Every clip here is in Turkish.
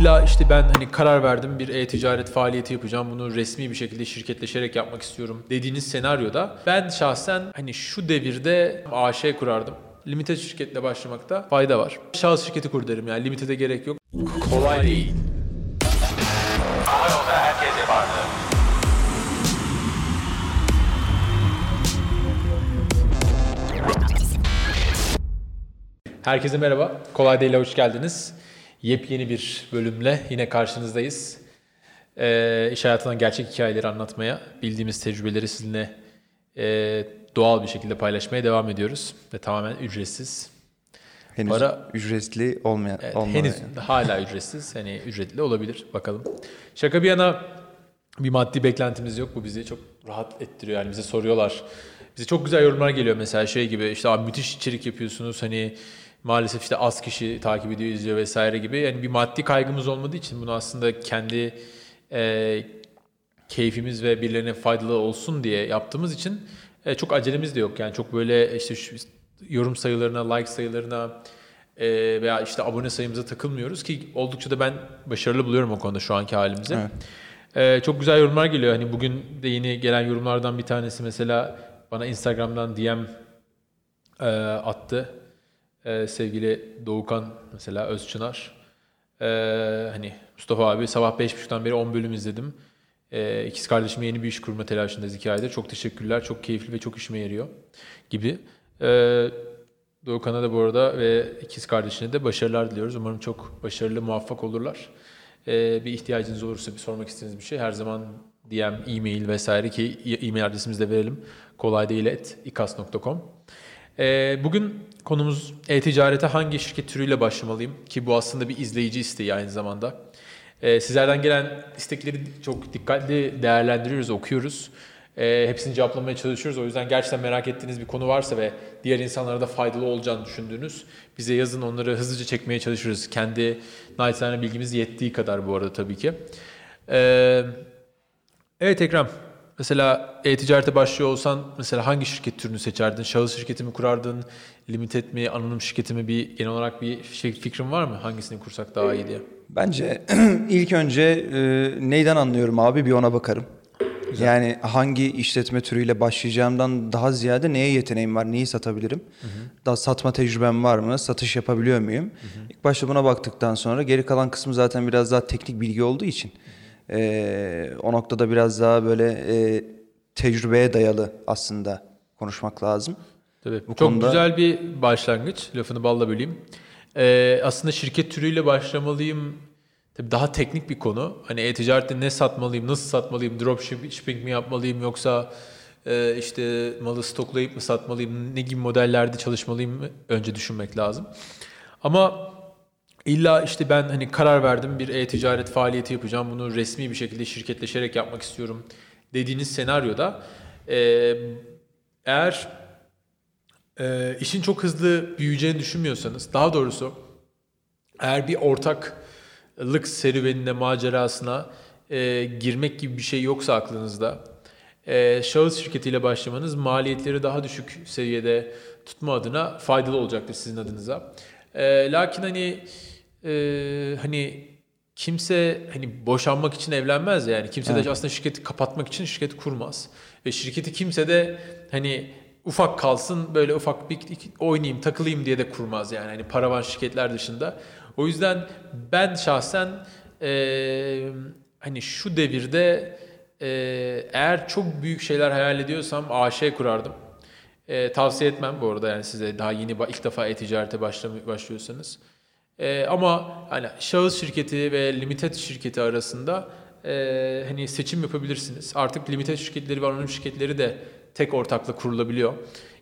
İlla işte ben hani karar verdim bir e-ticaret faaliyeti yapacağım. Bunu resmi bir şekilde şirketleşerek yapmak istiyorum dediğiniz senaryoda ben şahsen hani şu devirde AŞ kurardım. Limited şirketle başlamakta fayda var. Şahıs şirketi kur derim yani limited'e gerek yok. Kolay değil. Hava yolda herkes yapardı. Herkese merhaba. Kolay Değil'e hoş geldiniz. Yepyeni bir bölümle yine karşınızdayız. Ee, iş hayatından gerçek hikayeleri anlatmaya, bildiğimiz tecrübeleri sizinle e, doğal bir şekilde paylaşmaya devam ediyoruz. Ve tamamen ücretsiz. Henüz Para- ücretli olmayan. Evet, henüz yani. hala ücretsiz. Hani ücretli olabilir. Bakalım. Şaka bir yana bir maddi beklentimiz yok. Bu bizi çok rahat ettiriyor. Yani bize soruyorlar. Bize çok güzel yorumlar geliyor mesela şey gibi işte abi müthiş içerik yapıyorsunuz hani maalesef işte az kişi takip ediyor izliyor vesaire gibi. Yani bir maddi kaygımız olmadığı için bunu aslında kendi e, keyfimiz ve birilerine faydalı olsun diye yaptığımız için e, çok acelemiz de yok. Yani çok böyle işte şu yorum sayılarına, like sayılarına e, veya işte abone sayımıza takılmıyoruz ki oldukça da ben başarılı buluyorum o konuda şu anki halimizi. E, çok güzel yorumlar geliyor. Hani bugün de yeni gelen yorumlardan bir tanesi mesela bana Instagram'dan DM e, attı. E, sevgili Doğukan mesela Özçınar. E, hani Mustafa abi sabah 5.30'dan beri 10 bölüm izledim. E, ikiz kardeşime yeni bir iş kurma telaşındayız aydır. Çok teşekkürler. Çok keyifli ve çok işime yarıyor gibi. E, Doğukan'a da bu arada ve ikiz kardeşine de başarılar diliyoruz. Umarım çok başarılı, muvaffak olurlar. E, bir ihtiyacınız olursa bir sormak istediğiniz bir şey her zaman DM, e-mail vesaire ki e-mail adresimizi de verelim. Kolay değil et ikas.com. Ee, bugün konumuz e-ticarete hangi şirket türüyle başlamalıyım ki bu aslında bir izleyici isteği aynı zamanda. Ee, sizlerden gelen istekleri çok dikkatli değerlendiriyoruz, okuyoruz. Ee, hepsini cevaplamaya çalışıyoruz. O yüzden gerçekten merak ettiğiniz bir konu varsa ve diğer insanlara da faydalı olacağını düşündüğünüz bize yazın onları hızlıca çekmeye çalışırız. Kendi naçizane bilgimiz yettiği kadar bu arada tabii ki. Evet Ekrem. Mesela e-ticarete başlıyor olsan mesela hangi şirket türünü seçerdin? Şahıs şirketi mi kurardın? Limited mi? Anonim şirketi mi? Bir genel olarak bir şey, fikrin var mı? Hangisini kursak daha iyi diye. Bence ilk önce e, neyden anlıyorum abi bir ona bakarım. Yani hangi işletme türüyle başlayacağımdan daha ziyade neye yeteneğim var, neyi satabilirim? Daha satma tecrübem var mı? Satış yapabiliyor muyum? İlk başta buna baktıktan sonra geri kalan kısmı zaten biraz daha teknik bilgi olduğu için e, o noktada biraz daha böyle e, tecrübeye dayalı aslında konuşmak lazım. Tabii. Bu Çok konuda- güzel bir başlangıç. Lafını balla böleyim. Ee, aslında şirket türüyle başlamalıyım. Tabii daha teknik bir konu. Hani e-ticarette ne satmalıyım, nasıl satmalıyım, dropshipping mi yapmalıyım yoksa e, işte malı stoklayıp mı satmalıyım, ne gibi modellerde çalışmalıyım önce düşünmek lazım. Ama illa işte ben hani karar verdim bir e-ticaret faaliyeti yapacağım. Bunu resmi bir şekilde şirketleşerek yapmak istiyorum dediğiniz senaryoda e, eğer e, işin çok hızlı büyüyeceğini düşünmüyorsanız, daha doğrusu eğer bir ortaklık serüvenine, macerasına e, girmek gibi bir şey yoksa aklınızda, e, şahıs şirketiyle başlamanız maliyetleri daha düşük seviyede tutma adına faydalı olacaktır sizin adınıza. E, lakin hani e, hani kimse hani boşanmak için evlenmez yani. Kimse de aslında şirketi kapatmak için şirketi kurmaz. Ve şirketi kimse de hani ufak kalsın böyle ufak bir oynayayım takılayım diye de kurmaz yani. Hani paravan şirketler dışında. O yüzden ben şahsen eee, hani şu devirde eee, eğer çok büyük şeyler hayal ediyorsam AŞ kurardım. Eee, tavsiye etmem bu arada yani size daha yeni ilk defa e-ticarete başlıyorsanız. Ee, ama hani şahıs şirketi ve limited şirketi arasında e, hani seçim yapabilirsiniz. Artık limited şirketleri ve anonim şirketleri de tek ortakla kurulabiliyor.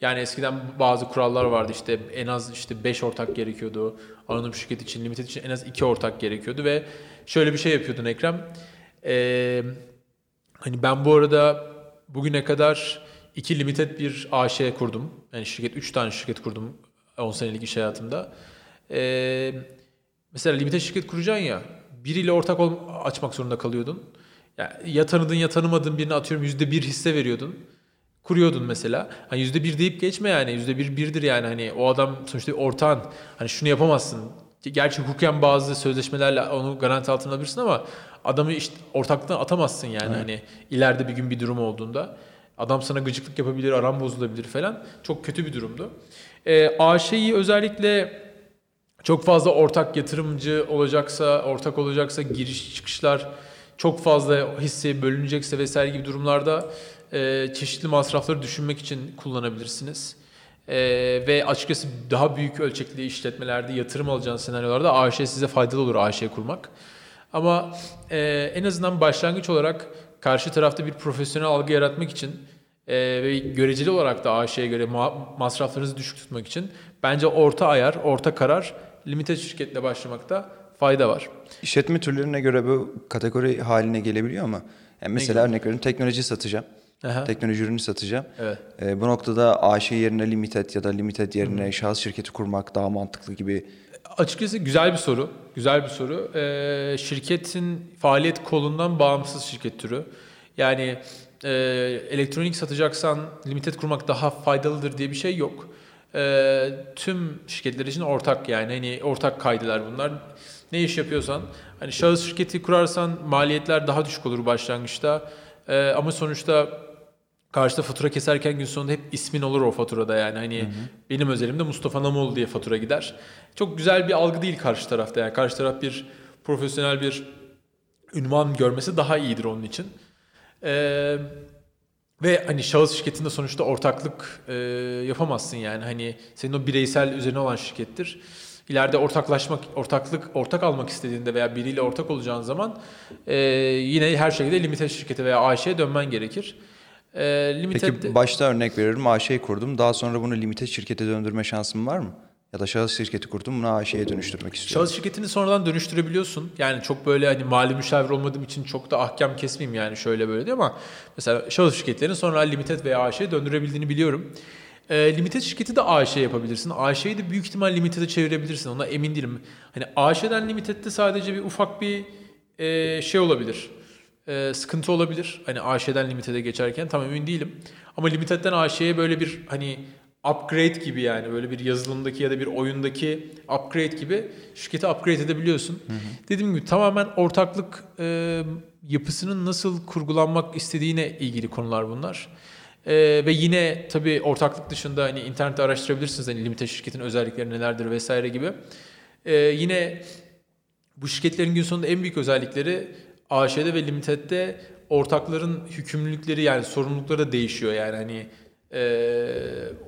Yani eskiden bazı kurallar vardı işte en az işte 5 ortak gerekiyordu. Anonim şirket için, limited için en az 2 ortak gerekiyordu ve şöyle bir şey yapıyordun Ekrem. Ee, hani ben bu arada bugüne kadar iki limited bir AŞ kurdum. Yani şirket, 3 tane şirket kurdum 10 senelik iş hayatımda. Ee, mesela limited şirket kuracaksın ya biriyle ortak ol, açmak zorunda kalıyordun. Ya, ya tanıdığın ya tanımadığın birine atıyorum yüzde bir hisse veriyordun. Kuruyordun mesela. Hani yüzde bir deyip geçme yani. Yüzde bir birdir yani. Hani o adam sonuçta ortağın. Hani şunu yapamazsın. Gerçi hukuken bazı sözleşmelerle onu garanti altına alabilirsin ama adamı işte ortaklıktan atamazsın yani hani ileride bir gün bir durum olduğunda. Adam sana gıcıklık yapabilir, aram bozulabilir falan. Çok kötü bir durumdu. Ee, AŞ'yi özellikle çok fazla ortak yatırımcı olacaksa, ortak olacaksa giriş çıkışlar çok fazla hisse bölünecekse vesaire gibi durumlarda e, çeşitli masrafları düşünmek için kullanabilirsiniz. E, ve açıkçası daha büyük ölçekli işletmelerde yatırım alacağınız senaryolarda AŞ size faydalı olur AŞ kurmak. Ama e, en azından başlangıç olarak karşı tarafta bir profesyonel algı yaratmak için e, ve göreceli olarak da AŞ'ye göre ma- masraflarınızı düşük tutmak için bence orta ayar, orta karar limited şirketle başlamakta fayda var. İşletme türlerine göre bu kategori haline gelebiliyor ama yani mesela örnek veriyorum teknoloji satacağım. Aha. Teknoloji ürünü satacağım. Evet. Ee, bu noktada AŞ yerine limited ya da limited yerine şahıs şirketi kurmak daha mantıklı gibi. Açıkçası güzel bir soru. Güzel bir soru. Ee, şirketin faaliyet kolundan bağımsız şirket türü. Yani e, elektronik satacaksan limited kurmak daha faydalıdır diye bir şey yok. Ee, tüm şirketler için ortak yani hani ortak kaydeler bunlar. Ne iş yapıyorsan hani şahıs şirketi kurarsan maliyetler daha düşük olur başlangıçta. Ee, ama sonuçta Karşıda fatura keserken gün sonunda hep ismin olur o faturada yani hani benim özelimde Mustafa Namoğlu diye fatura gider. Çok güzel bir algı değil karşı tarafta yani karşı taraf bir profesyonel bir ünvan görmesi daha iyidir onun için. Ee, ve hani şahıs şirketinde sonuçta ortaklık e, yapamazsın yani hani senin o bireysel üzerine olan şirkettir. İleride ortaklaşmak, ortaklık, ortak almak istediğinde veya biriyle ortak olacağın zaman e, yine her şekilde limited şirkete veya AŞ'ye dönmen gerekir. E, limited Peki başta örnek veriyorum AŞ'yi kurdum. Daha sonra bunu limited şirkete döndürme şansım var mı? Ya da şahıs şirketi kurdum bunu AŞ'ye dönüştürmek istiyorum. Şahıs şirketini sonradan dönüştürebiliyorsun. Yani çok böyle hani mali müşavir olmadığım için çok da ahkam kesmeyeyim yani şöyle böyle diye ama mesela şahıs şirketlerini sonra limited veya AŞ'ye döndürebildiğini biliyorum. E, limited şirketi de AŞ yapabilirsin. AŞ'yi de büyük ihtimal limited'e çevirebilirsin. Ona emin değilim. Hani AŞ'den limited'de sadece bir ufak bir e, şey olabilir. E, sıkıntı olabilir. Hani AŞ'den limited'e geçerken tam emin değilim. Ama limited'den AŞ'ye böyle bir hani upgrade gibi yani böyle bir yazılımdaki ya da bir oyundaki upgrade gibi şirketi upgrade edebiliyorsun. Dediğim gibi tamamen ortaklık e, yapısının nasıl kurgulanmak istediğine ilgili konular bunlar. E, ve yine tabii ortaklık dışında hani internette araştırabilirsiniz hani limited şirketin özellikleri nelerdir vesaire gibi. E, yine bu şirketlerin gün sonunda en büyük özellikleri AŞ'de ve Limited'de ortakların hükümlülükleri yani sorumlulukları da değişiyor yani hani e,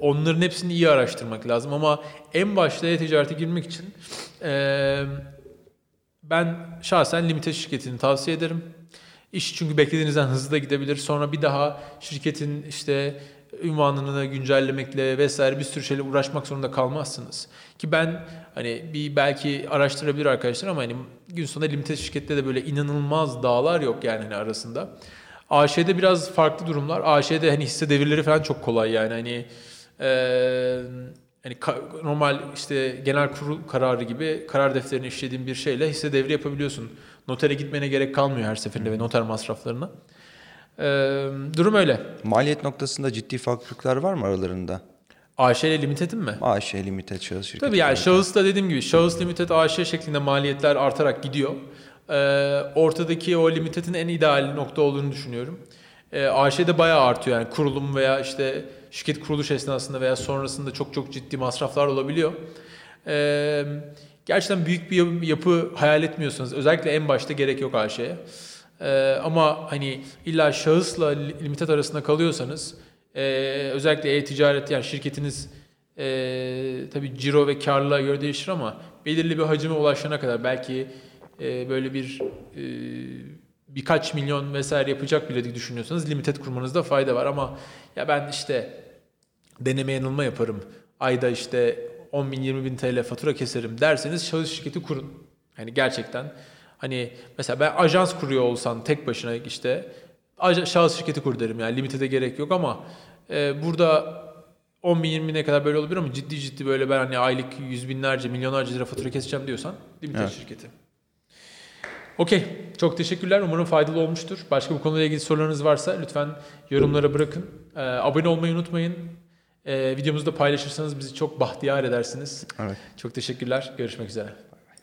onların hepsini iyi araştırmak lazım ama en başta e-ticarete girmek için e, ben şahsen Limited şirketini tavsiye ederim. İş çünkü beklediğinizden hızlı da gidebilir. Sonra bir daha şirketin işte ünvanını güncellemekle vesaire bir sürü şeyle uğraşmak zorunda kalmazsınız. Ki ben hani bir belki araştırabilir arkadaşlar ama hani gün sonunda limited şirkette de böyle inanılmaz dağlar yok yani hani arasında. AŞ'de biraz farklı durumlar. AŞ'de hani hisse devirleri falan çok kolay yani hani eee hani normal işte genel kurul kararı gibi karar defterini işlediğin bir şeyle hisse devri yapabiliyorsun. Notere gitmene gerek kalmıyor her seferinde ve noter masraflarına. Eee, durum öyle. Maliyet noktasında ciddi farklılıklar var mı aralarında? AŞ ile limitedin mi? AŞ, limited, şahıs şirketi. Tabii yani şahıs da dediğim gibi şahıs limited AŞ şeklinde maliyetler artarak gidiyor. Ee, ortadaki o limitedin en ideal nokta olduğunu düşünüyorum. Ee, AŞ'de bayağı artıyor yani kurulum veya işte şirket kuruluş esnasında veya sonrasında çok çok ciddi masraflar olabiliyor. Ee, gerçekten büyük bir yapı hayal etmiyorsanız özellikle en başta gerek yok AŞ'ye. Ee, ama hani illa şahısla li- limited arasında kalıyorsanız e, özellikle e-ticaret yani şirketiniz e, tabii ciro ve karlılığa göre değişir ama belirli bir hacime ulaşana kadar belki e, böyle bir e, birkaç milyon vesaire yapacak bile düşünüyorsanız limited kurmanızda fayda var ama ya ben işte deneme yanılma yaparım. Ayda işte 10 bin 20 bin TL fatura keserim derseniz şahıs şirketi kurun. Hani gerçekten hani mesela ben ajans kuruyor olsan tek başına işte şahıs şirketi kur derim yani limitede gerek yok ama e, burada 10 bin 20 bine kadar böyle olabilir ama ciddi ciddi böyle ben hani aylık yüz binlerce milyonlarca lira fatura keseceğim diyorsan limited Evet. şirketi. Okey. Çok teşekkürler. Umarım faydalı olmuştur. Başka bu konuyla ilgili sorularınız varsa lütfen yorumlara bırakın. Ee, abone olmayı unutmayın. Ee, videomuzu da paylaşırsanız bizi çok bahtiyar edersiniz. Evet. Çok teşekkürler. Görüşmek üzere. Bay bay.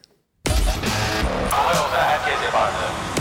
Herkese vardı.